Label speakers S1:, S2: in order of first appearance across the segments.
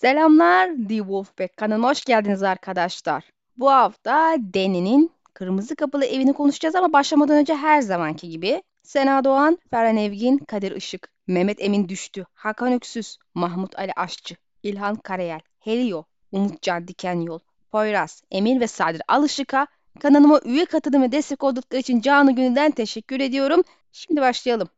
S1: Selamlar, The Wolfpack kanalına hoş geldiniz arkadaşlar. Bu hafta Deni'nin Kırmızı Kapılı evini konuşacağız ama başlamadan önce her zamanki gibi Sena Doğan, Ferhan Evgin, Kadir Işık, Mehmet Emin Düştü, Hakan Öksüz, Mahmut Ali Aşçı, İlhan Karayel, Helio, Umutcan Dikenyol, Poyraz, Emir ve Sadir Alışık'a kanalıma üye katılım ve destek oldukları için canı gönülden teşekkür ediyorum. Şimdi başlayalım.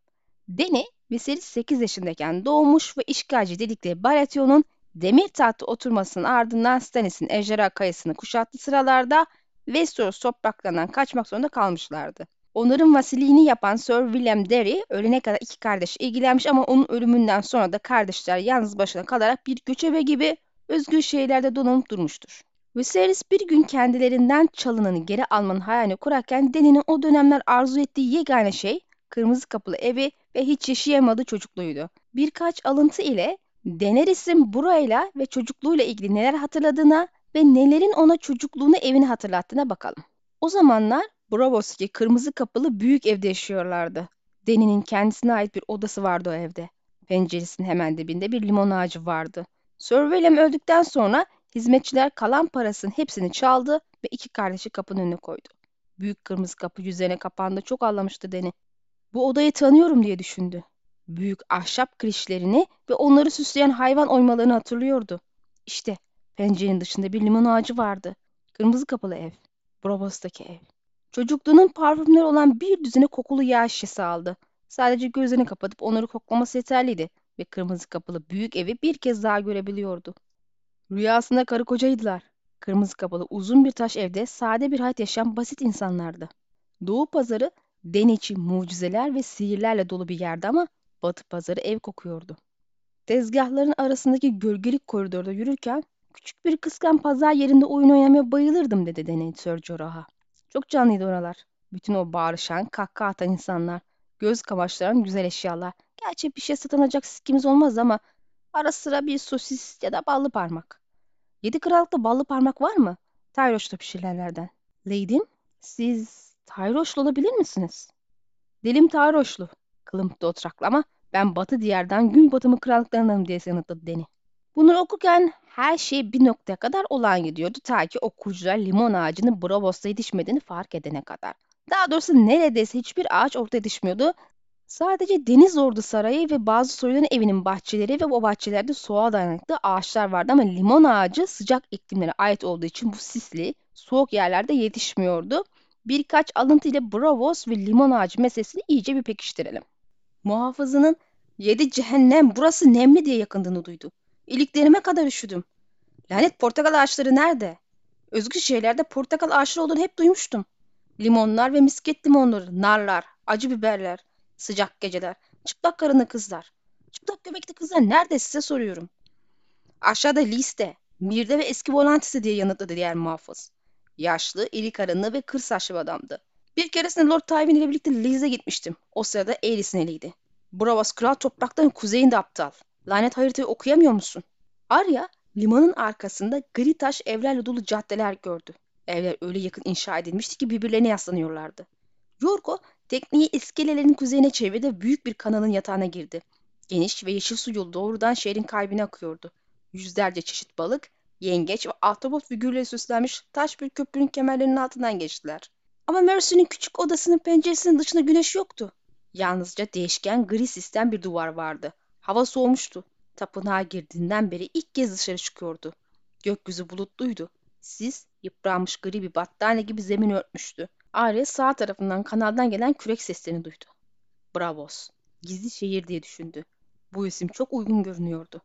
S1: Deni, Viserys 8 yaşındayken doğmuş ve işgalci dedikleri Baratheon'un demir tahta oturmasının ardından Stannis'in ejderha kayasını kuşattığı sıralarda Westeros topraklarından kaçmak zorunda kalmışlardı. Onların vasiliğini yapan Sir William Derry ölene kadar iki kardeş ilgilenmiş ama onun ölümünden sonra da kardeşler yalnız başına kalarak bir göçebe gibi özgür şehirlerde dolanıp durmuştur. Viserys bir gün kendilerinden çalınanı geri almanın hayalini kurarken Dany'nin o dönemler arzu ettiği yegane şey kırmızı kapılı evi ve hiç yaşayamadığı çocukluğuydu. Birkaç alıntı ile Daenerys'in burayla ve çocukluğuyla ilgili neler hatırladığına ve nelerin ona çocukluğunu evini hatırlattığına bakalım. O zamanlar Braavos'taki kırmızı kapılı büyük evde yaşıyorlardı. Dany'nin kendisine ait bir odası vardı o evde. Penceresinin hemen dibinde bir limon ağacı vardı. Sir William öldükten sonra hizmetçiler kalan parasının hepsini çaldı ve iki kardeşi kapının önüne koydu. Büyük kırmızı kapı yüzlerine kapandı çok ağlamıştı Dany. Bu odayı tanıyorum diye düşündü. Büyük ahşap kirişlerini ve onları süsleyen hayvan oymalarını hatırlıyordu. İşte pencerenin dışında bir limon ağacı vardı. Kırmızı kapılı ev. Bravos'taki ev. Çocukluğunun parfümleri olan bir düzine kokulu yağ şişesi aldı. Sadece gözlerini kapatıp onları koklaması yeterliydi ve kırmızı kapılı büyük evi bir kez daha görebiliyordu. Rüyasında karı kocaydılar. Kırmızı kapılı uzun bir taş evde sade bir hayat yaşayan basit insanlardı. Doğu pazarı den için mucizeler ve sihirlerle dolu bir yerdi ama batı pazarı ev kokuyordu. Tezgahların arasındaki gölgelik koridorda yürürken küçük bir kıskan pazar yerinde oyun oynamaya bayılırdım dedi Deney Sir Jorah'a. Çok canlıydı oralar. Bütün o bağırışan, kahkaha atan insanlar, göz kamaştıran güzel eşyalar. Gerçi bir şey satın alacak sikimiz olmaz ama ara sıra bir sosis ya da ballı parmak. Yedi krallıkta ballı parmak var mı? Tayroş'ta pişirilenlerden. Lady'm, siz Tayroşlu olabilir misiniz? Dilim Tayroşlu. Kılım otraklı ama ben batı diyardan gün batımı krallıklarındanım diye yanıtladı Deni. Bunları okurken her şey bir noktaya kadar olan gidiyordu ta ki okuyucular limon ağacının Bravos'ta yetişmediğini fark edene kadar. Daha doğrusu neredeyse hiçbir ağaç ortaya yetişmiyordu. Sadece deniz ordu sarayı ve bazı soyların evinin bahçeleri ve o bahçelerde soğuğa dayanıklı ağaçlar vardı ama limon ağacı sıcak iklimlere ait olduğu için bu sisli, soğuk yerlerde yetişmiyordu. Birkaç alıntı ile Bravos ve limon ağacı meselesini iyice bir pekiştirelim. Muhafızının yedi cehennem burası nemli diye yakındığını duydu. İliklerime kadar üşüdüm. Lanet portakal ağaçları nerede? Özgür şeylerde portakal ağaçları olduğunu hep duymuştum. Limonlar ve misket limonları, narlar, acı biberler, sıcak geceler, çıplak karınlı kızlar. Çıplak göbekli kızlar nerede size soruyorum. Aşağıda liste, Mirde ve eski volantisi diye yanıtladı diğer muhafız. Yaşlı, iri karınlı ve kır saçlı adamdı. Bir keresinde Lord Tywin ile birlikte Liz'e gitmiştim. O sırada Aelis'in eliydi. Bravos kral toprakların kuzeyinde aptal. Lanet haritayı okuyamıyor musun? Arya limanın arkasında gri taş evlerle dolu caddeler gördü. Evler öyle yakın inşa edilmişti ki birbirlerine yaslanıyorlardı. Yorgo tekneyi iskelelerin kuzeyine çevirdi ve büyük bir kanalın yatağına girdi. Geniş ve yeşil su yolu doğrudan şehrin kalbine akıyordu. Yüzlerce çeşit balık, yengeç ve ahtapot figürleri süslenmiş taş bir köprünün kemerlerinin altından geçtiler. Ama Mercy'nin küçük odasının penceresinin dışında güneş yoktu. Yalnızca değişken gri sistem bir duvar vardı. Hava soğumuştu. Tapınağa girdiğinden beri ilk kez dışarı çıkıyordu. Gökyüzü bulutluydu. Sis, yıpranmış gri bir battaniye gibi zemin örtmüştü. Arya sağ tarafından kanaldan gelen kürek seslerini duydu. Bravos, gizli şehir diye düşündü. Bu isim çok uygun görünüyordu.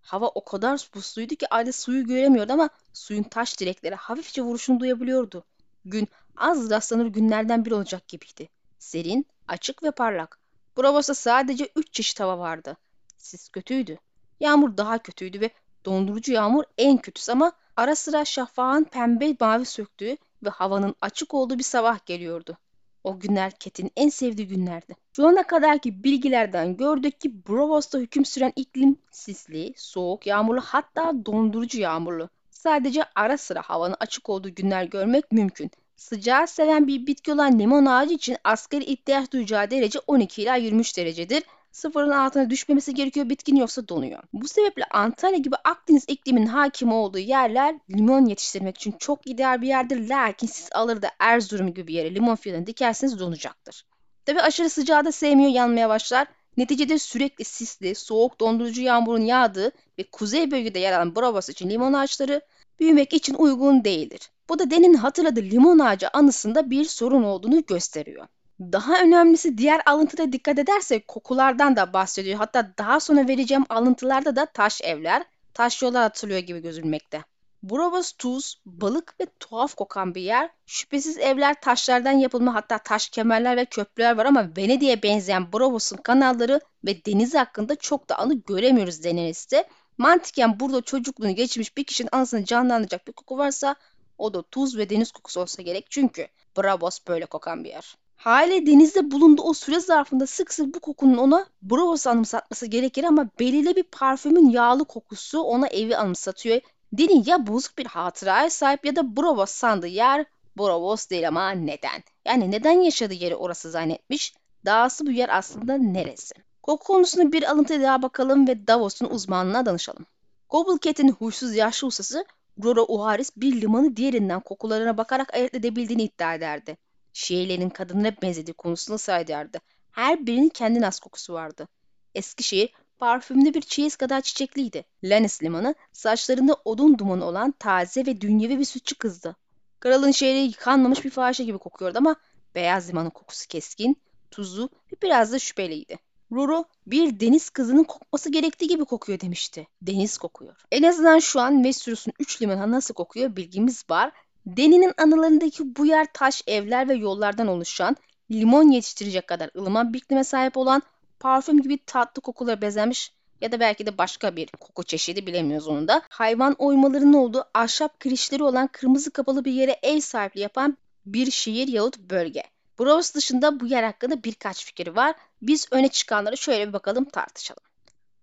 S1: Hava o kadar busluydu ki Arya suyu göremiyordu ama suyun taş direkleri hafifçe vuruşunu duyabiliyordu. Gün az rastlanır günlerden biri olacak gibiydi. Serin, açık ve parlak. Bravos'ta sadece üç çeşit hava vardı. Sis kötüydü. Yağmur daha kötüydü ve dondurucu yağmur en kötüsü ama ara sıra şafağın pembe mavi söktüğü ve havanın açık olduğu bir sabah geliyordu. O günler Ket'in en sevdiği günlerdi. Şu ana kadarki bilgilerden gördük ki Bravos'ta hüküm süren iklim sisli, soğuk, yağmurlu hatta dondurucu yağmurlu. Sadece ara sıra havanın açık olduğu günler görmek mümkün. Sıcağı seven bir bitki olan limon ağacı için askeri ihtiyaç duyacağı derece 12 ila 23 derecedir. sıfırın altına düşmemesi gerekiyor bitkin yoksa donuyor. Bu sebeple Antalya gibi Akdeniz ikliminin hakim olduğu yerler limon yetiştirmek için çok ideal bir yerdir. Lakin siz alır da Erzurum gibi bir yere limon fidanı dikerseniz donacaktır. Tabi aşırı sıcağı da sevmiyor yanmaya başlar. Neticede sürekli sisli, soğuk dondurucu yağmurun yağdığı ve kuzey bölgede yer alan Bravos için limon ağaçları büyümek için uygun değildir. Bu da Den'in hatırladığı limon ağacı anısında bir sorun olduğunu gösteriyor. Daha önemlisi diğer alıntıda dikkat edersek kokulardan da bahsediyor. Hatta daha sonra vereceğim alıntılarda da taş evler, taş yollar atılıyor gibi gözülmekte. Bravos tuz, balık ve tuhaf kokan bir yer. Şüphesiz evler taşlardan yapılma hatta taş kemerler ve köprüler var ama Venedik'e benzeyen Bravos'un kanalları ve deniz hakkında çok da anı göremiyoruz Deniz'de. Mantıken burada çocukluğunu geçmiş bir kişinin anısını canlandıracak bir koku varsa o da tuz ve deniz kokusu olsa gerek çünkü Bravos böyle kokan bir yer. Hale denizde bulunduğu o süre zarfında sık sık bu kokunun ona Bravos anımsatması gerekir ama belirli bir parfümün yağlı kokusu ona evi anımsatıyor. Deni ya bozuk bir hatıraya sahip ya da Bravos sandığı yer Bravos değil ama neden? Yani neden yaşadığı yeri orası zannetmiş? Dahası bu yer aslında neresi? Koku konusunda bir alıntı daha bakalım ve Davos'un uzmanına danışalım. Gobblecat'in huysuz yaşlı ustası Rora Uharis bir limanı diğerinden kokularına bakarak ayırt edebildiğini iddia ederdi. Şehirlerin kadınlara benzediği konusunda ısrar. Her birinin kendine az kokusu vardı. Eskişehir parfümlü bir çeyiz kadar çiçekliydi. Lannis limanı saçlarında odun dumanı olan taze ve dünyevi bir sütçü kızdı. Kralın şehri yıkanmamış bir fahişe gibi kokuyordu ama beyaz limanın kokusu keskin, tuzlu ve biraz da şüpheliydi. Roro bir deniz kızının kokması gerektiği gibi kokuyor demişti. Deniz kokuyor. En azından şu an Westeros'un üç limanı nasıl kokuyor bilgimiz var. Deni'nin anılarındaki bu yer taş evler ve yollardan oluşan, limon yetiştirecek kadar ılıman bir iklime sahip olan, parfüm gibi tatlı kokulara bezenmiş ya da belki de başka bir koku çeşidi bilemiyoruz onu da. Hayvan oymalarının olduğu ahşap kirişleri olan kırmızı kapalı bir yere ev sahipliği yapan bir şehir yahut bölge. Bros dışında bu yer hakkında birkaç fikir var. Biz öne çıkanları şöyle bir bakalım tartışalım.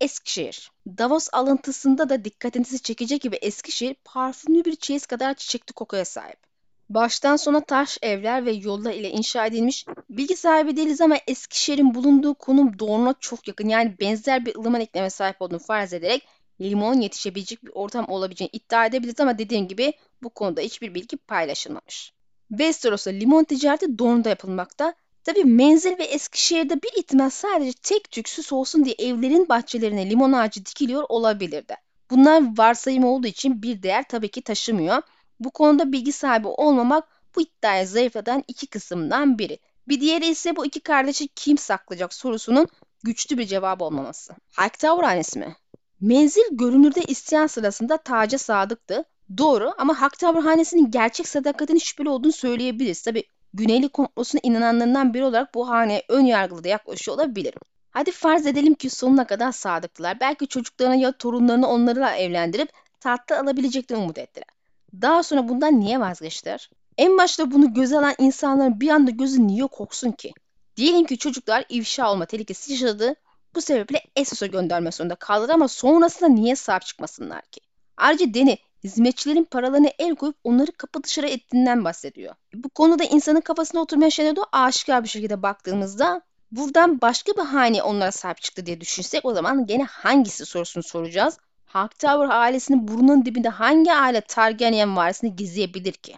S1: Eskişehir. Davos alıntısında da dikkatinizi çekecek gibi Eskişehir parfümlü bir çeyiz kadar çiçekli kokuya sahip. Baştan sona taş evler ve yollar ile inşa edilmiş. Bilgi sahibi değiliz ama Eskişehir'in bulunduğu konum doğruna çok yakın. Yani benzer bir ılıman iklime sahip olduğunu farz ederek limon yetişebilecek bir ortam olabileceğini iddia edebiliriz ama dediğim gibi bu konuda hiçbir bilgi paylaşılmamış. Westeros'ta limon ticareti Dorne'da yapılmakta. Tabi menzil ve Eskişehir'de bir ihtimal sadece tek tük süs olsun diye evlerin bahçelerine limon ağacı dikiliyor olabilirdi. Bunlar varsayım olduğu için bir değer tabii ki taşımıyor. Bu konuda bilgi sahibi olmamak bu iddiayı zayıflatan iki kısımdan biri. Bir diğeri ise bu iki kardeşi kim saklayacak sorusunun güçlü bir cevabı olmaması. Hanesi mi? Menzil görünürde isyan sırasında taca sadıktı. Doğru ama Hightower hanesinin gerçek sadakatinin şüpheli olduğunu söyleyebiliriz. Tabi Güneyli komplosuna inananlarından biri olarak bu haneye ön yargılı da yaklaşıyor olabilirim. Hadi farz edelim ki sonuna kadar sadıktılar. Belki çocuklarına ya torunlarını onlarla evlendirip tahta alabileceklerini umut ettiler. Daha sonra bundan niye vazgeçtiler? En başta bunu göze alan insanların bir anda gözü niye koksun ki? Diyelim ki çocuklar ifşa olma tehlikesi yaşadı. Bu sebeple Essos'a gönderme zorunda kaldılar ama sonrasında niye sahip çıkmasınlar ki? Ayrıca Deni hizmetçilerin paralarını el koyup onları kapı dışarı ettiğinden bahsediyor. Bu konuda insanın kafasına oturmayan şeyler de aşikar bir şekilde baktığımızda buradan başka bir hane onlara sahip çıktı diye düşünsek o zaman gene hangisi sorusunu soracağız. Hightower ailesinin burnunun dibinde hangi aile Targaryen varisini gizleyebilir ki?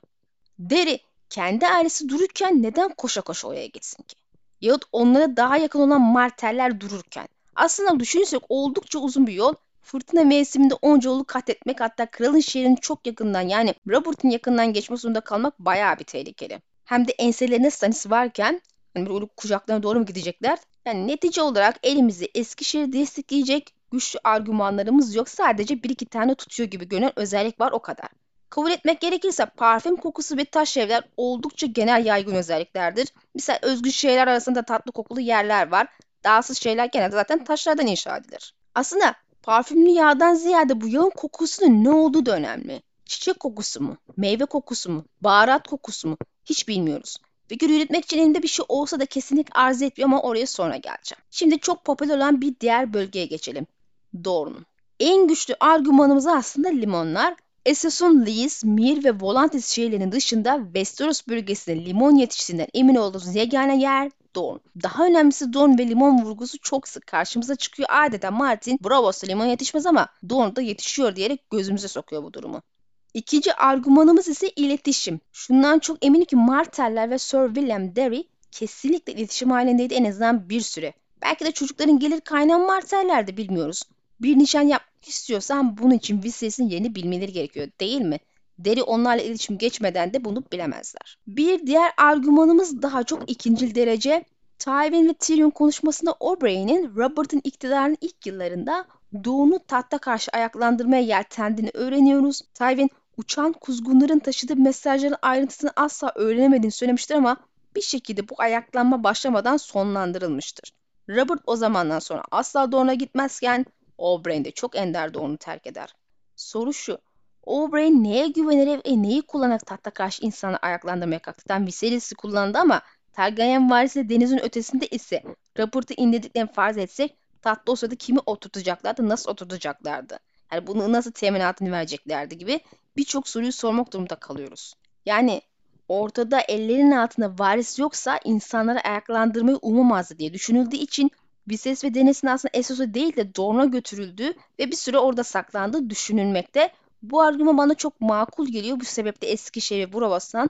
S1: Deri kendi ailesi dururken neden koşa koşa oraya gitsin ki? Yahut onlara daha yakın olan marteller dururken. Aslında düşünürsek oldukça uzun bir yol fırtına mevsiminde onca yolu kat etmek hatta kralın şehrinin çok yakından yani Robert'ın yakından geçme zorunda kalmak bayağı bir tehlikeli. Hem de enselerinde Stannis varken hani böyle kucaklarına doğru mu gidecekler? Yani netice olarak elimizde Eskişehir'i destekleyecek güçlü argümanlarımız yok. Sadece bir iki tane tutuyor gibi görünen özellik var o kadar. Kabul etmek gerekirse parfüm kokusu ve taş evler oldukça genel yaygın özelliklerdir. Mesela özgün şeyler arasında tatlı kokulu yerler var. Dağsız şeyler genelde zaten taşlardan inşa edilir. Aslında Parfümlü yağdan ziyade bu yağın kokusunun ne olduğu da önemli. Çiçek kokusu mu? Meyve kokusu mu? Baharat kokusu mu? Hiç bilmiyoruz. Figür yürütmek için elinde bir şey olsa da kesinlikle arz etmiyor ama oraya sonra geleceğim. Şimdi çok popüler olan bir diğer bölgeye geçelim. Dorne. En güçlü argümanımız aslında limonlar. Essos'un Lys, Mir ve Volantis şehirlerinin dışında Westeros bölgesinde limon yetiştiğinden emin olduğumuz yegane yer Dorn. Daha önemlisi Dorn ve limon vurgusu çok sık karşımıza çıkıyor. Adeta Martin bravosu limon yetişmez ama Dorn da yetişiyor diyerek gözümüze sokuyor bu durumu. İkinci argümanımız ise iletişim. Şundan çok eminim ki Marteller ve Sir William Derry kesinlikle iletişim halindeydi en azından bir süre. Belki de çocukların gelir kaynağı Marteller'di bilmiyoruz. Bir nişan yapmak istiyorsan bunun için Viserius'in yerini bilmeleri gerekiyor değil mi? Deri onlarla iletişim geçmeden de bunu bilemezler. Bir diğer argümanımız daha çok ikinci derece. Tywin ve Tyrion konuşmasında Oberyn'in Robert'ın iktidarının ilk yıllarında Doğu'nu tahta karşı ayaklandırmaya yeltendiğini öğreniyoruz. Tywin uçan kuzgunların taşıdığı mesajların ayrıntısını asla öğrenemediğini söylemiştir ama bir şekilde bu ayaklanma başlamadan sonlandırılmıştır. Robert o zamandan sonra asla Dorne'a gitmezken Oberyn de çok ender Dorne'u terk eder. Soru şu. Oberyn neye güvenerek ve neyi kullanarak tahta karşı insanı ayaklandırmaya kalktı? Tam Viserys'i kullandı ama Targaryen varisi denizin ötesinde ise Robert'ı indirdiklerini farz etsek tahtta o sırada kimi oturtacaklardı, nasıl oturtacaklardı? Yani bunu nasıl teminatını vereceklerdi gibi birçok soruyu sormak durumunda kalıyoruz. Yani ortada ellerinin altında varis yoksa insanları ayaklandırmayı umamazdı diye düşünüldüğü için Viserys ve Daenerys'in aslında Essos'a değil de Dorne'a götürüldüğü ve bir süre orada saklandığı düşünülmekte. Bu argüman bana çok makul geliyor. Bu sebeple Eskişehir ve Buravas'tan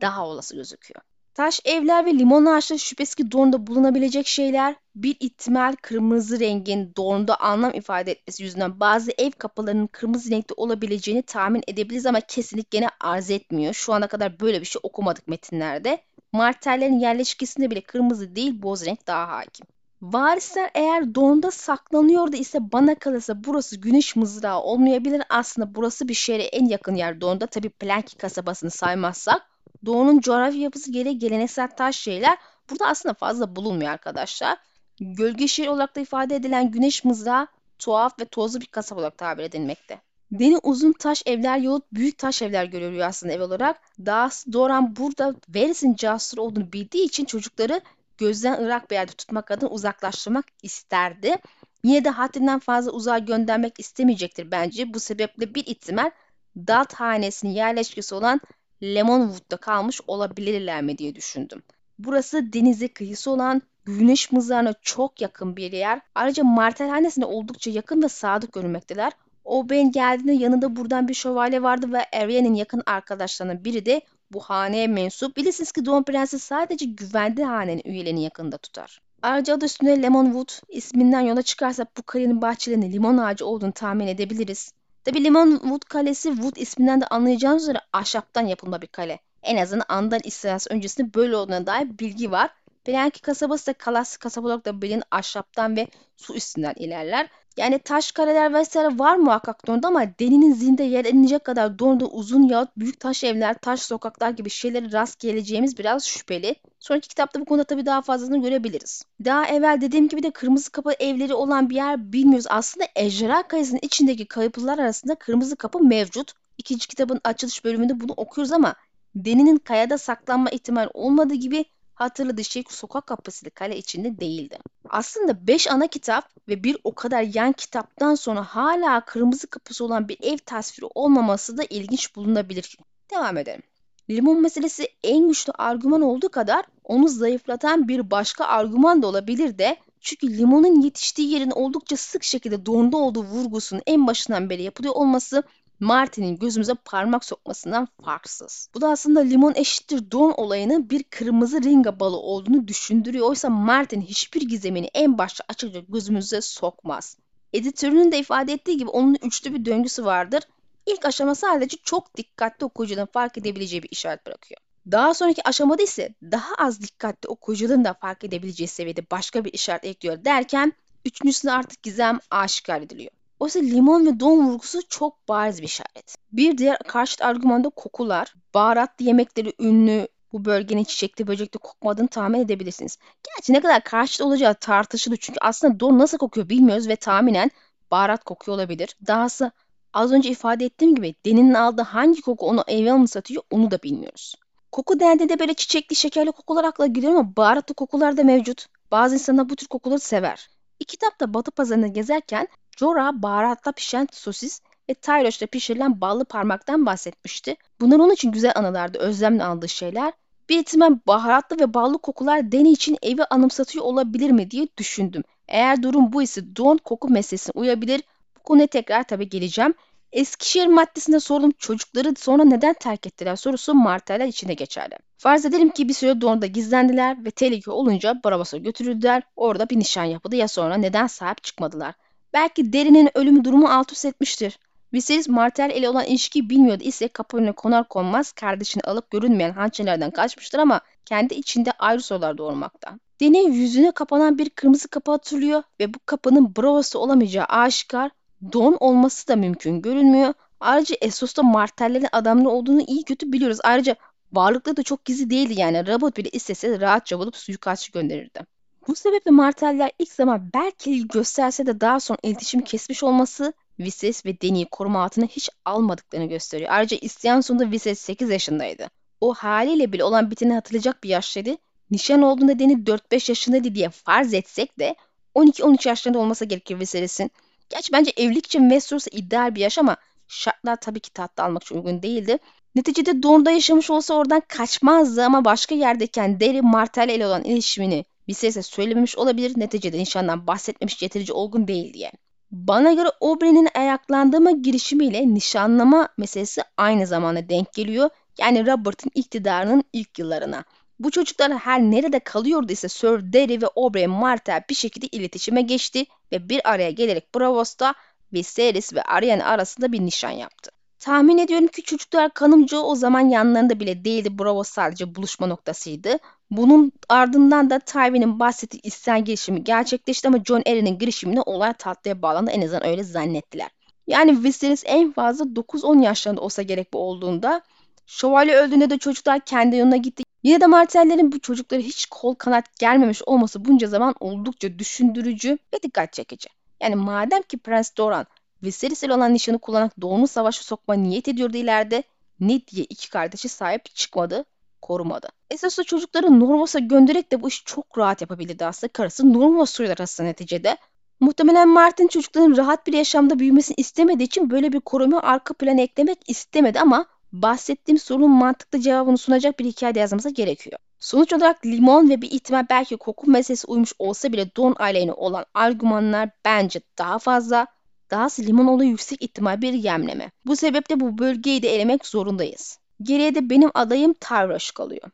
S1: daha olası gözüküyor. Taş evler ve limon ağaçları şüphesiz ki Dorne'da bulunabilecek şeyler. Bir ihtimal kırmızı rengin Dorne'da anlam ifade etmesi yüzünden bazı ev kapılarının kırmızı renkte olabileceğini tahmin edebiliriz ama kesinlikle gene arz etmiyor. Şu ana kadar böyle bir şey okumadık metinlerde. Martellerin yerleşkesinde bile kırmızı değil boz renk daha hakim. Varisler eğer Dorne'da saklanıyordu ise bana kalırsa burası güneş mızrağı olmayabilir. Aslında burası bir şehre en yakın yer Dorne'da. Tabi Planki kasabasını saymazsak. Doğu'nun coğrafya yapısı gereği geleneksel taş şeyler burada aslında fazla bulunmuyor arkadaşlar. Gölge şehir olarak da ifade edilen güneş mızrağı tuhaf ve tozlu bir kasaba olarak tabir edilmekte. Deni uzun taş evler yahut büyük taş evler görülüyor aslında ev olarak. Dahası Doran burada Varys'in casusları olduğunu bildiği için çocukları gözden ırak bir yerde tutmak adına uzaklaştırmak isterdi. Yine de haddinden fazla uzağa göndermek istemeyecektir bence. Bu sebeple bir ihtimal Dalt hanesinin yerleşkesi olan Lemonwood'da kalmış olabilirler mi diye düşündüm. Burası denize kıyısı olan güneş mızrağına çok yakın bir yer. Ayrıca martelhanesine oldukça yakın ve sadık görünmekteler. Oberyn geldiğinde yanında buradan bir şövalye vardı ve Arya'nın yakın arkadaşlarından biri de bu haneye mensup. Bilirsiniz ki Doğan Prensi sadece güvendiği hanenin üyelerini yakında tutar. Ayrıca adı üstünde Lemonwood isminden yola çıkarsak bu kalenin bahçelerinin limon ağacı olduğunu tahmin edebiliriz. Tabi Lemonwood Kalesi Wood isminden de anlayacağınız üzere ahşaptan yapılma bir kale. En azından Andal istilası öncesinde böyle olduğuna dair bilgi var. Belenki kasabası da Kalas kasaba olarak da bilinen ahşaptan ve su üstünden ilerler. Yani taş kareler vesaire var muhakkak Dorne'da ama deninin zinde yer edinecek kadar Dorne'da uzun yahut büyük taş evler, taş sokaklar gibi şeyleri rast geleceğimiz biraz şüpheli. Sonraki kitapta bu konuda tabii daha fazlasını görebiliriz. Daha evvel dediğim gibi de kırmızı kapı evleri olan bir yer bilmiyoruz. Aslında Ejderha Kayası'nın içindeki kapılar arasında kırmızı kapı mevcut. İkinci kitabın açılış bölümünde bunu okuyoruz ama Deni'nin kayada saklanma ihtimali olmadığı gibi hatırladığı şey sokak kapısıydı kale içinde değildi. Aslında 5 ana kitap ve bir o kadar yan kitaptan sonra hala kırmızı kapısı olan bir ev tasviri olmaması da ilginç bulunabilir. Devam edelim. Limon meselesi en güçlü argüman olduğu kadar onu zayıflatan bir başka argüman da olabilir de çünkü limonun yetiştiği yerin oldukça sık şekilde donda olduğu vurgusunun en başından beri yapılıyor olması Martin'in gözümüze parmak sokmasından farksız. Bu da aslında limon eşittir don olayını bir kırmızı ringa balı olduğunu düşündürüyor. Oysa Martin hiçbir gizemini en başta açıkça gözümüze sokmaz. Editörünün de ifade ettiği gibi onun üçlü bir döngüsü vardır. İlk aşama sadece çok dikkatli okuyucuların fark edebileceği bir işaret bırakıyor. Daha sonraki aşamada ise daha az dikkatli okuyucuların da fark edebileceği seviyede başka bir işaret ekliyor derken üçüncüsünde artık gizem aşikar ediliyor. Oysa limon ve don vurgusu çok bariz bir işaret. Bir diğer karşıt argümanda kokular. Baharatlı yemekleri ünlü bu bölgenin çiçekli böcekli kokmadığını tahmin edebilirsiniz. Gerçi ne kadar karşıt olacağı tartışılır çünkü aslında don nasıl kokuyor bilmiyoruz ve tahminen baharat kokuyor olabilir. Dahası az önce ifade ettiğim gibi Deni'nin aldığı hangi koku onu eve mı satıyor onu da bilmiyoruz. Koku dendiğinde böyle çiçekli şekerli kokular akla geliyor ama baharatlı kokular da mevcut. Bazı insanlar bu tür kokuları sever. İki kitapta Batı pazarını gezerken Jorah baharatla pişen sosis ve Tyroş'ta pişirilen ballı parmaktan bahsetmişti. Bunlar onun için güzel anılardı, özlemle aldığı şeyler. Bir ihtimal baharatlı ve ballı kokular Deni için evi anımsatıyor olabilir mi diye düşündüm. Eğer durum bu ise don koku meselesine uyabilir. Bu konuya tekrar tabii geleceğim. Eskişehir maddesinde sorduğum çocukları sonra neden terk ettiler sorusu Martel'ler içinde geçerli. Farz edelim ki bir süre Don'da gizlendiler ve tehlike olunca Bravos'a götürüldüler. Orada bir nişan yapıldı ya sonra neden sahip çıkmadılar? Belki derinin ölümü durumu alt üst etmiştir. Viserys Martel ile olan ilişkiyi bilmiyordu ise kapı önüne konar konmaz kardeşini alıp görünmeyen hançerlerden kaçmıştır ama kendi içinde ayrı sorular doğurmakta. Deni yüzüne kapanan bir kırmızı kapı hatırlıyor ve bu kapının Bravos'ta olamayacağı aşikar Don olması da mümkün görünmüyor. Ayrıca Essos'ta Martellerin adamları olduğunu iyi kötü biliyoruz. Ayrıca varlıkları da çok gizli değildi yani. Robot bile istese rahatça bulup suikastçı gönderirdi. Bu sebeple Marteller ilk zaman belki gösterse de daha sonra iletişimi kesmiş olması Vises ve Deni'yi koruma altına hiç almadıklarını gösteriyor. Ayrıca isteyen sonunda Vises 8 yaşındaydı. O haliyle bile olan biteni hatırlayacak bir yaştaydı. Nişan olduğunda Deni 4-5 yaşındaydı diye farz etsek de 12-13 yaşlarında olması gerekir Viserys'in. Gerçi bence evlilik için Westeros ideal bir yaş ama şartlar tabii ki tatlı almak için uygun değildi. Neticede Dorne'da yaşamış olsa oradan kaçmazdı ama başka yerdeyken Deri Martell ile olan ilişimini Viserys'e söylememiş olabilir. Neticede nişandan bahsetmemiş yeterince olgun değil diye. Bana göre Oberyn'in ayaklandırma girişimiyle nişanlama meselesi aynı zamanda denk geliyor. Yani Robert'ın iktidarının ilk yıllarına. Bu çocuklar her nerede kalıyordu ise Sir Derry ve Oberyn Martell bir şekilde iletişime geçti ve bir araya gelerek Bravos'ta Viserys ve Arya arasında bir nişan yaptı. Tahmin ediyorum ki çocuklar kanımca o zaman yanlarında bile değildi. Bravo sadece buluşma noktasıydı. Bunun ardından da Tywin'in bahsettiği isyan girişimi gerçekleşti ama John Arryn'in girişimine olay tatlıya bağlandı. En azından öyle zannettiler. Yani Viserys en fazla 9-10 yaşlarında olsa gerek bu olduğunda Şövalye öldüğünde de çocuklar kendi yoluna gitti. Yine de Martellerin bu çocukları hiç kol kanat gelmemiş olması bunca zaman oldukça düşündürücü ve dikkat çekici. Yani madem ki Prens Doran Viserys ile olan nişanı kullanarak Doğu'nu savaşa sokma niyet ediyordu ileride, ne diye iki kardeşi sahip çıkmadı, korumadı. Esasında çocukları Normos'a göndererek de bu işi çok rahat yapabilirdi aslında. Karısı Normos soylar aslında neticede. Muhtemelen Martin çocukların rahat bir yaşamda büyümesini istemediği için böyle bir koruma arka plana eklemek istemedi ama bahsettiğim sorunun mantıklı cevabını sunacak bir hikaye yazmamıza gerekiyor. Sonuç olarak limon ve bir ihtimal belki koku meselesi uymuş olsa bile don aleyhine olan argümanlar bence daha fazla. Dahası limon olayı yüksek ihtimal bir yemleme. Bu sebeple bu bölgeyi de elemek zorundayız. Geriye de benim adayım Tyrosh kalıyor.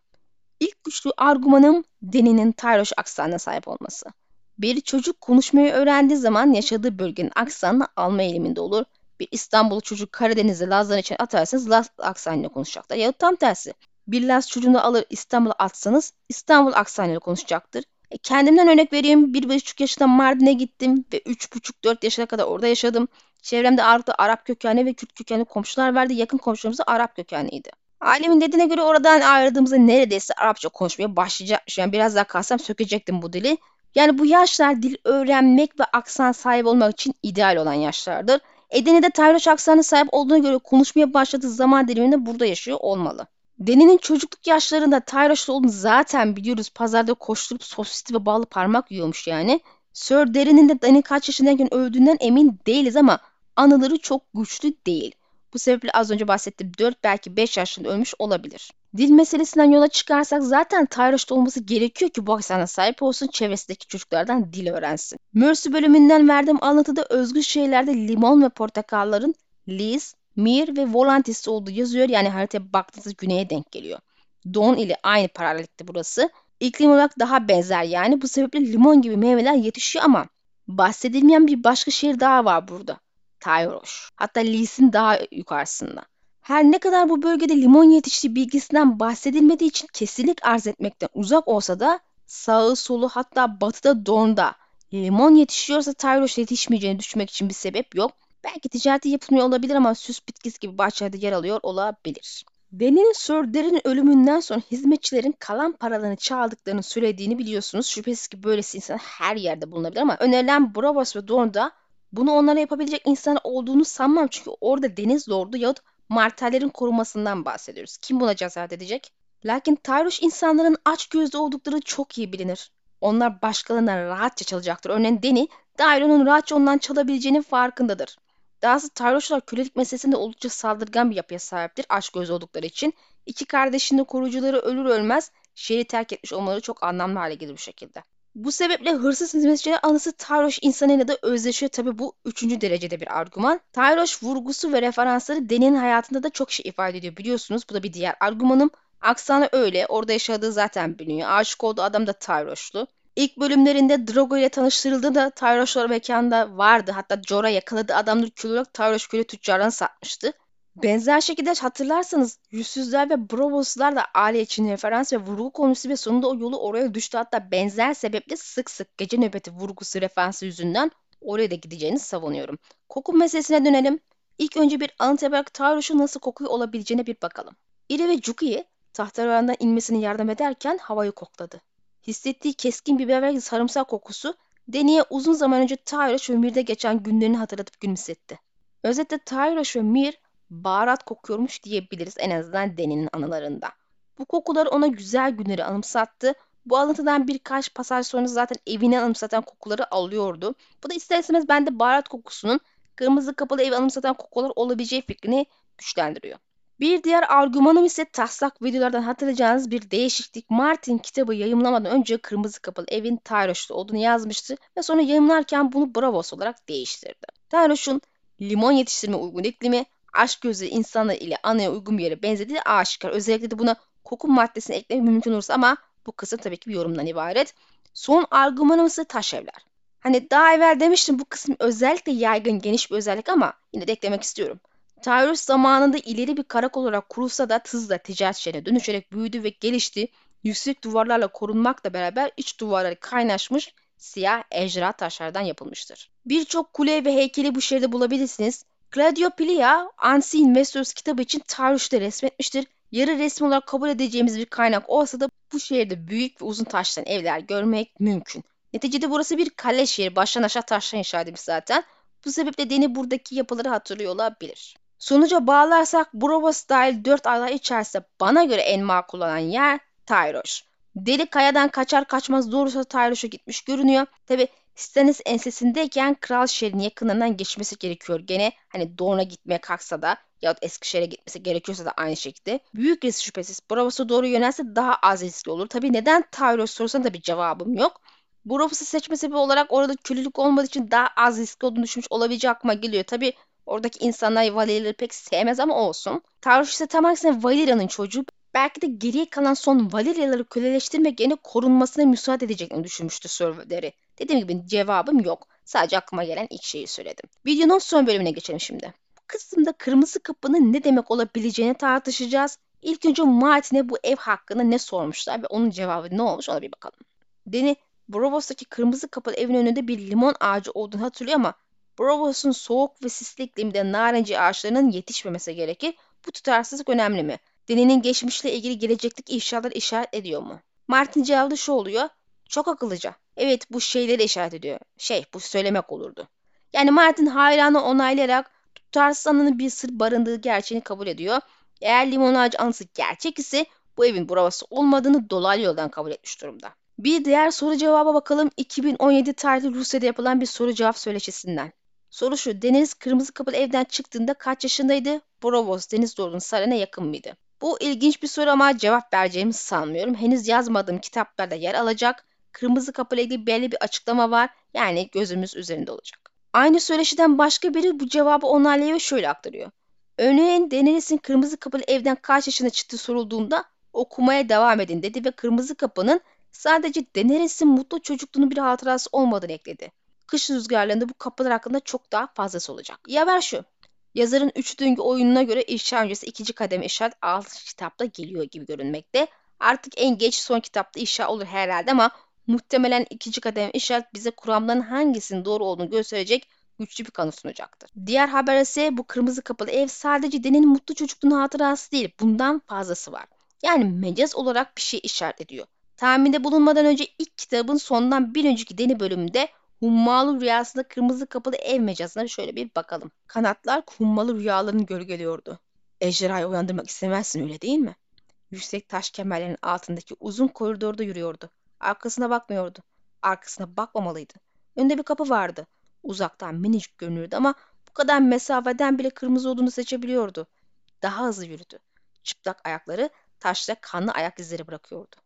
S1: İlk güçlü argümanım Deni'nin Tyrosh aksanına sahip olması. Bir çocuk konuşmayı öğrendiği zaman yaşadığı bölgenin aksanını alma eğiliminde olur bir İstanbul çocuk Karadeniz'e Laz'dan için atarsanız Laz aksanıyla konuşacaklar. Ya tam tersi. Bir Laz çocuğunu alır İstanbul'a atsanız İstanbul aksanıyla konuşacaktır. Kendimden örnek vereyim. Bir buçuk yaşında Mardin'e gittim ve üç buçuk dört yaşına kadar orada yaşadım. Çevremde ağırlıklı Arap kökenli ve Kürt kökenli komşular vardı. Yakın komşularımız da Arap kökenliydi. Ailemin dediğine göre oradan ayrıldığımızda neredeyse Arapça konuşmaya başlayacak. Yani biraz daha kalsam sökecektim bu dili. Yani bu yaşlar dil öğrenmek ve aksan sahibi olmak için ideal olan yaşlardır. Edene'de Tayroş aksanı sahip olduğuna göre konuşmaya başladığı zaman diliminde burada yaşıyor olmalı. Deni'nin çocukluk yaşlarında Tayroş'ta olduğunu zaten biliyoruz. Pazarda koşturup sosisli ve bağlı parmak yiyormuş yani. Sir Derin'in de Dani kaç yaşındayken öldüğünden emin değiliz ama anıları çok güçlü değil. Bu sebeple az önce bahsettiğim 4 belki 5 yaşında ölmüş olabilir. Dil meselesinden yola çıkarsak zaten Tyroş'ta olması gerekiyor ki bu aksana sahip olsun çevresindeki çocuklardan dil öğrensin. Mercy bölümünden verdiğim anlatıda özgür şeylerde limon ve portakalların Liz, Mir ve Volantis olduğu yazıyor. Yani haritaya baktığınızda güneye denk geliyor. Don ile aynı paralellikte burası. İklim olarak daha benzer yani. Bu sebeple limon gibi meyveler yetişiyor ama bahsedilmeyen bir başka şehir daha var burada. Tyroş. Hatta Lis'in daha yukarısında. Her ne kadar bu bölgede limon yetiştiği bilgisinden bahsedilmediği için kesinlik arz etmekten uzak olsa da sağı solu hatta batıda donda limon yetişiyorsa Tyroş yetişmeyeceğini düşünmek için bir sebep yok. Belki ticareti yapılmıyor olabilir ama süs bitkisi gibi bahçelerde yer alıyor olabilir. Deni'nin Sir Derry'nin ölümünden sonra hizmetçilerin kalan paralarını çaldıklarını söylediğini biliyorsunuz. Şüphesiz ki böylesi insan her yerde bulunabilir ama önerilen Bravos ve Dorne'da bunu onlara yapabilecek insan olduğunu sanmam. Çünkü orada deniz lordu yahut martellerin korumasından bahsediyoruz. Kim buna cesaret edecek? Lakin Tyroş insanların aç gözlü oldukları çok iyi bilinir. Onlar başkalarından rahatça çalacaktır. Örneğin Deni, Dairo'nun rahatça ondan çalabileceğinin farkındadır. Dahası Tyroşlar kölelik meselesinde oldukça saldırgan bir yapıya sahiptir aşk gözü oldukları için. İki kardeşinin de koruyucuları ölür ölmez şehri terk etmiş olmaları çok anlamlı hale gelir bu şekilde. Bu sebeple hırsız hizmetçilerin anısı Tyroş insanıyla da özleşiyor. Tabi bu üçüncü derecede bir argüman. Tyroş vurgusu ve referansları Deni'nin hayatında da çok şey ifade ediyor biliyorsunuz. Bu da bir diğer argümanım. Aksanı öyle. Orada yaşadığı zaten biliniyor. Aşık olduğu adam da Tyroşlu. İlk bölümlerinde Drogo ile tanıştırıldığı da Tyroşlar mekanda vardı. Hatta Jorah yakaladığı adamları kül olarak Tyroş kölü tüccarına satmıştı. Benzer şekilde hatırlarsanız yüzsüzler ve brovoslar da aile için referans ve vurgu konusu ve sonunda o yolu oraya düştü. Hatta benzer sebeple sık sık gece nöbeti vurgusu referansı yüzünden oraya da gideceğini savunuyorum. Koku meselesine dönelim. İlk önce bir Anteberg Tyroş'un nasıl kokuyor olabileceğine bir bakalım. Iri ve Juki'ye tahtalarından inmesine yardım ederken havayı kokladı. Hissettiği keskin biber ve sarımsak kokusu Deni'ye uzun zaman önce Tyroş ve Mir'de geçen günlerini hatırlatıp gülümsetti. Özetle Tyroş ve Mir baharat kokuyormuş diyebiliriz en azından Deni'nin anılarında. Bu kokular ona güzel günleri anımsattı. Bu alıntıdan birkaç pasaj sonra zaten evini anımsatan kokuları alıyordu. Bu da ister istemez bende baharat kokusunun kırmızı kapalı evi anımsatan kokular olabileceği fikrini güçlendiriyor. Bir diğer argümanım ise taslak videolardan hatırlayacağınız bir değişiklik. Martin kitabı yayımlamadan önce Kırmızı Kapalı Evin Tyroş'ta olduğunu yazmıştı ve sonra yayımlarken bunu Bravos olarak değiştirdi. Tyroş'un limon yetiştirme uygun iklimi, aşk gözü insanlar ile anaya uygun bir yere benzediği aşikar. Özellikle de buna koku maddesini eklemek mümkün olursa ama bu kısım tabii ki bir yorumdan ibaret. Son argümanım ise taş evler. Hani daha evvel demiştim bu kısım özellikle yaygın geniş bir özellik ama yine de eklemek istiyorum. Tyrus zamanında ileri bir karakol olarak kurulsa da hızla ticaret şehrine dönüşerek büyüdü ve gelişti. Yüksek duvarlarla korunmakla beraber iç duvarları kaynaşmış siyah ejderha taşlardan yapılmıştır. Birçok kule ve heykeli bu şehirde bulabilirsiniz. Gladiophilia, Unseen Westeros kitabı için Tyrus'ta resmetmiştir. Yarı resmi olarak kabul edeceğimiz bir kaynak olsa da bu şehirde büyük ve uzun taştan evler görmek mümkün. Neticede burası bir kale şehri. Baştan aşağı taştan inşa edilmiş zaten. Bu sebeple Deni buradaki yapıları hatırlıyor olabilir. Sonuca bağlarsak Brovos dahil 4 aday içerisinde bana göre en makul olan yer Tyroş. Deli kayadan kaçar kaçmaz doğrusu Tyroş'a gitmiş görünüyor. Tabi Stannis ensesindeyken kral şehrin yakınından geçmesi gerekiyor gene. Hani Dorne'a gitmeye kalksa da yahut Eskişehir'e gitmesi gerekiyorsa da aynı şekilde. Büyük risk şüphesiz Bravos'a doğru yönelse daha az riskli olur. Tabi neden Tyroş sorusuna da bir cevabım yok. Bravos'u seçme sebebi olarak orada kötülük olmadığı için daha az riskli olduğunu düşünmüş olabileceği aklıma geliyor. Tabi Oradaki insanlar Valeria'ları pek sevmez ama olsun. Tarus ise tam aksine Valeria'nın çocuğu. Belki de geriye kalan son Valeria'ları köleleştirmek yerine korunmasına müsaade edeceklerini düşünmüştü Survey'leri. Dediğim gibi cevabım yok. Sadece aklıma gelen ilk şeyi söyledim. Videonun son bölümüne geçelim şimdi. Bu kısımda kırmızı kapının ne demek olabileceğini tartışacağız. İlk önce Martin'e bu ev hakkında ne sormuşlar ve onun cevabı ne olmuş ona bir bakalım. Deni Brovos'taki kırmızı kapalı evin önünde bir limon ağacı olduğunu hatırlıyor ama Brovos'un soğuk ve sisli iklimde narenci ağaçlarının yetişmemesi gerekir. Bu tutarsızlık önemli mi? Deni'nin geçmişle ilgili gelecekteki inşaatlar işaret ediyor mu? Martin cevabı şu oluyor. Çok akıllıca. Evet bu şeyleri işaret ediyor. Şey bu söylemek olurdu. Yani Martin hayranı onaylayarak tutarsız anının bir sır barındığı gerçeğini kabul ediyor. Eğer limon ağacı anısı gerçek ise bu evin Bravos'u olmadığını dolaylı yoldan kabul etmiş durumda. Bir diğer soru cevaba bakalım 2017 tarihli Rusya'da yapılan bir soru cevap söyleşisinden. Soru şu. Deniz Kırmızı Kapılı evden çıktığında kaç yaşındaydı? Brovos Deniz Doğru'nun sarayına yakın mıydı? Bu ilginç bir soru ama cevap vereceğimi sanmıyorum. Henüz yazmadığım kitaplarda yer alacak. Kırmızı Kapılı ilgili belli bir açıklama var. Yani gözümüz üzerinde olacak. Aynı söyleşiden başka biri bu cevabı onaylıyor ve şöyle aktarıyor. Örneğin Daenerys'in Kırmızı Kapılı evden kaç yaşında çıktığı sorulduğunda okumaya devam edin dedi ve Kırmızı Kapı'nın sadece Daenerys'in mutlu çocukluğunun bir hatırası olmadığını ekledi kış rüzgarlarında bu kapılar hakkında çok daha fazlası olacak. İyi haber şu. Yazarın üç döngü oyununa göre inşa öncesi ikinci kademe işaret 6. kitapta geliyor gibi görünmekte. Artık en geç son kitapta inşa olur herhalde ama muhtemelen ikinci kademe işaret bize kuramların hangisinin doğru olduğunu gösterecek güçlü bir kanı sunacaktır. Diğer haber ise bu kırmızı kapılı ev sadece Den'in mutlu çocukluğunun hatırası değil. Bundan fazlası var. Yani mecaz olarak bir şey işaret ediyor. Tahminde bulunmadan önce ilk kitabın sondan bir önceki Deni bölümünde Hummalı rüyasında kırmızı kapılı ev mecazına şöyle bir bakalım. Kanatlar hummalı rüyalarını gölgeliyordu. Ejderhayı uyandırmak istemezsin öyle değil mi? Yüksek taş kemerlerin altındaki uzun koridorda yürüyordu. Arkasına bakmıyordu. Arkasına bakmamalıydı. Önde bir kapı vardı. Uzaktan minicik görünürdü ama bu kadar mesafeden bile kırmızı olduğunu seçebiliyordu. Daha hızlı yürüdü. Çıplak ayakları taşta kanlı ayak izleri bırakıyordu.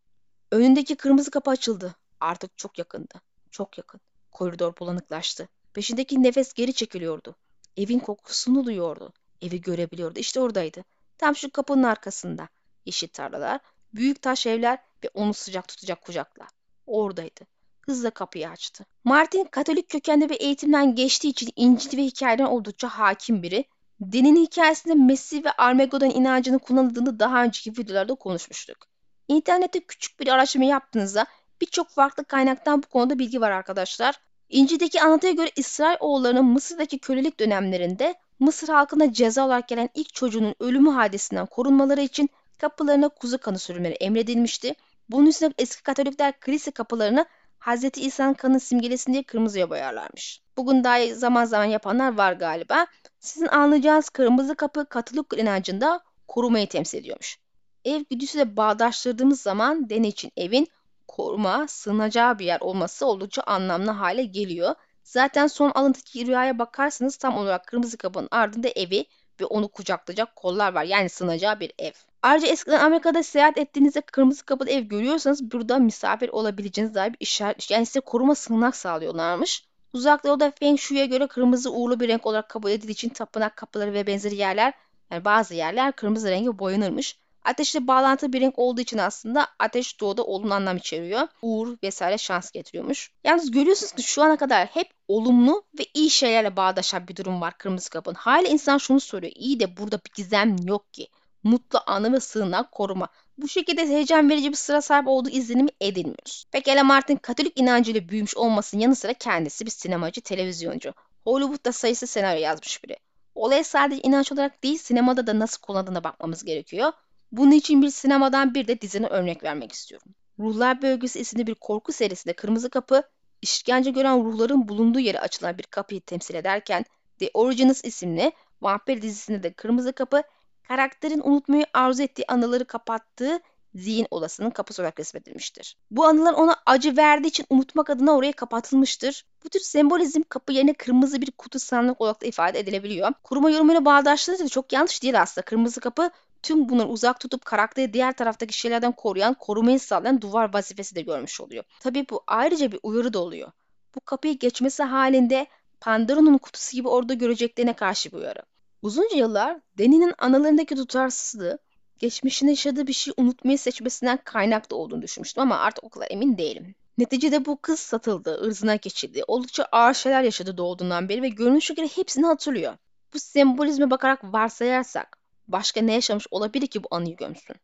S1: Önündeki kırmızı kapı açıldı. Artık çok yakındı. Çok yakın. Koridor bulanıklaştı. Peşindeki nefes geri çekiliyordu. Evin kokusunu duyuyordu. Evi görebiliyordu. İşte oradaydı. Tam şu kapının arkasında. Yeşil tarlalar, büyük taş evler ve onu sıcak tutacak kucaklar. Oradaydı. Hızla kapıyı açtı. Martin Katolik kökenli ve eğitimden geçtiği için İncil ve hikayeden oldukça hakim biri. Dinin hikayesinde Mesih ve Armageddon inancını kullanıldığını daha önceki videolarda konuşmuştuk. İnternette küçük bir araştırma yaptığınızda birçok farklı kaynaktan bu konuda bilgi var arkadaşlar. İncil'deki anlatıya göre İsrail oğullarının Mısır'daki kölelik dönemlerinde Mısır halkına ceza olarak gelen ilk çocuğunun ölümü hadisinden korunmaları için kapılarına kuzu kanı sürülmeleri emredilmişti. Bunun üstüne eski Katolikler kilise kapılarını Hz. İsa'nın kanı simgelesin diye kırmızıya boyarlarmış. Bugün daha zaman zaman yapanlar var galiba. Sizin anlayacağınız kırmızı kapı Katolik inancında korumayı temsil ediyormuş. Ev güdüsüyle bağdaştırdığımız zaman deney için evin koruma, sığınacağı bir yer olması oldukça anlamlı hale geliyor. Zaten son alıntıdaki rüyaya bakarsanız tam olarak kırmızı kapının ardında evi ve onu kucaklayacak kollar var. Yani sığınacağı bir ev. Ayrıca eskiden Amerika'da seyahat ettiğinizde kırmızı kapılı ev görüyorsanız burada misafir olabileceğiniz dair bir işaret. Yani size koruma sığınak sağlıyorlarmış. Uzak Doğu'da Feng Shui'ye göre kırmızı uğurlu bir renk olarak kabul edildiği için tapınak kapıları ve benzeri yerler yani bazı yerler kırmızı rengi boyanırmış. Ateşle bağlantı bir renk olduğu için aslında ateş doğuda olumlu anlam içeriyor. Uğur vesaire şans getiriyormuş. Yalnız görüyorsunuz ki şu ana kadar hep olumlu ve iyi şeylerle bağdaşan bir durum var kırmızı kapın. Hala insan şunu soruyor. İyi de burada bir gizem yok ki. Mutlu anı ve sığınak koruma. Bu şekilde heyecan verici bir sıra sahip olduğu izlenimi edilmiyoruz. Pekala Martin Katolik inancıyla büyümüş olmasının yanı sıra kendisi bir sinemacı, televizyoncu. Hollywood'da sayısı senaryo yazmış biri. Olaya sadece inanç olarak değil sinemada da nasıl kullanıldığına bakmamız gerekiyor. Bunun için bir sinemadan bir de dizine örnek vermek istiyorum. Ruhlar Bölgesi isimli bir korku serisinde Kırmızı Kapı, işkence gören ruhların bulunduğu yere açılan bir kapıyı temsil ederken The Origins isimli vampir dizisinde de Kırmızı Kapı, karakterin unutmayı arzu ettiği anıları kapattığı zihin odasının kapısı olarak resmedilmiştir. Bu anılar ona acı verdiği için unutmak adına oraya kapatılmıştır. Bu tür sembolizm kapı yerine kırmızı bir kutu sandık olarak da ifade edilebiliyor. Kuruma yorumuyla bağdaştırınca da çok yanlış değil aslında. Kırmızı kapı tüm bunları uzak tutup karakteri diğer taraftaki şeylerden koruyan, korumayı sağlayan duvar vazifesi de görmüş oluyor. Tabii bu ayrıca bir uyarı da oluyor. Bu kapıyı geçmesi halinde Pandora'nın kutusu gibi orada göreceklerine karşı bir uyarı. Uzunca yıllar Deni'nin analarındaki tutarsızlığı, geçmişinde yaşadığı bir şey unutmayı seçmesinden kaynaklı olduğunu düşünmüştüm ama artık o kadar emin değilim. Neticede bu kız satıldı, ırzına geçildi, oldukça ağır şeyler yaşadı doğduğundan beri ve görünüşe göre hepsini hatırlıyor. Bu sembolizme bakarak varsayarsak, başka ne yaşamış olabilir ki bu anıyı gömsün?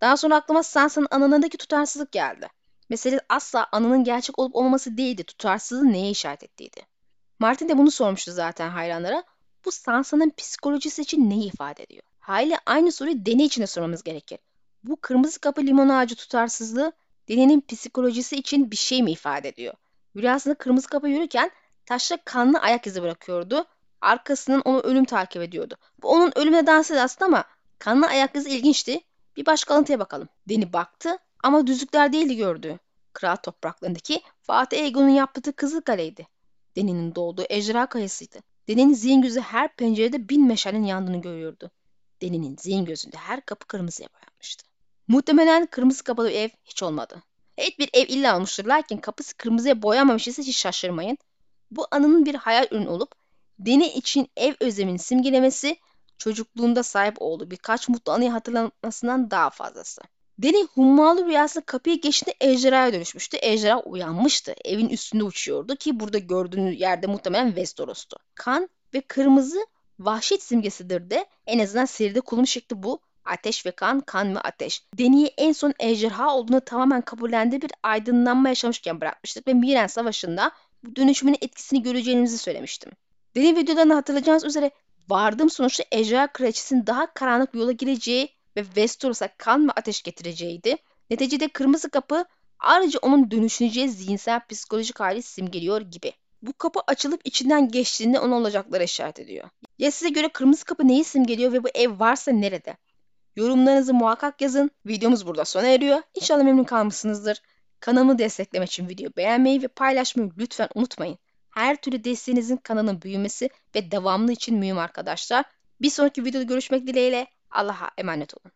S1: Daha sonra aklıma Sansa'nın anılarındaki tutarsızlık geldi. Mesele asla anının gerçek olup olmaması değildi, tutarsızlığı neye işaret ettiydi. Martin de bunu sormuştu zaten hayranlara. Bu Sansa'nın psikolojisi için neyi ifade ediyor? Hayli aynı soruyu deney içinde sormamız gerekir. Bu kırmızı kapı limon ağacı tutarsızlığı deneyin psikolojisi için bir şey mi ifade ediyor? Rüyasında kırmızı kapı yürürken taşla kanlı ayak izi bırakıyordu. Arkasından onu ölüm takip ediyordu. Bu onun ölümüne dans edi aslında ama kanlı ayak izi ilginçti. Bir başka alıntıya bakalım. Deni baktı ama düzlükler değildi gördüğü. Kral topraklarındaki Fatih Egon'un yaptığı Kızılkale'ydi. Deni'nin doğduğu Ejderha Kayası'ydı. Deni'nin zihin gözü her pencerede bin meşalenin yandığını görüyordu. Deni'nin zihin gözünde her kapı kırmızıya boyanmıştı. Muhtemelen kırmızı kapalı ev hiç olmadı. Evet bir ev illa olmuştur lakin kapısı kırmızıya boyanmamış ise hiç şaşırmayın. Bu anının bir hayal ürünü olup Deni için ev özlemini simgelemesi çocukluğunda sahip olduğu birkaç mutlu anıyı hatırlamasından daha fazlası. Deni hummalı rüyasında kapıyı geçtiğinde ejderhaya dönüşmüştü. Ejderha uyanmıştı. Evin üstünde uçuyordu ki burada gördüğünüz yerde muhtemelen Westeros'tu. Kan ve kırmızı vahşet simgesidir de en azından seride kullanım şekli bu. Ateş ve kan, kan ve ateş. Deni'yi en son ejderha olduğunu tamamen kabullendiği bir aydınlanma yaşamışken bırakmıştık ve Miren Savaşı'nda bu dönüşümün etkisini göreceğimizi söylemiştim. Deni videolarını hatırlayacağınız üzere vardığım sonuçta ejderha kraliçesinin daha karanlık bir yola gireceği ve Westeros'a kan ve ateş getireceğiydi. Neticede kırmızı kapı ayrıca onun dönüşeceği zihinsel psikolojik hali simgeliyor gibi. Bu kapı açılıp içinden geçtiğinde ona olacakları işaret ediyor. Ya size göre kırmızı kapı neyi simgeliyor ve bu ev varsa nerede? Yorumlarınızı muhakkak yazın. Videomuz burada sona eriyor. İnşallah memnun kalmışsınızdır. Kanalımı desteklemek için video beğenmeyi ve paylaşmayı lütfen unutmayın. Her türlü desteğinizin kanalın büyümesi ve devamlı için mühim arkadaşlar. Bir sonraki videoda görüşmek dileğiyle. Allah'a emanet olun.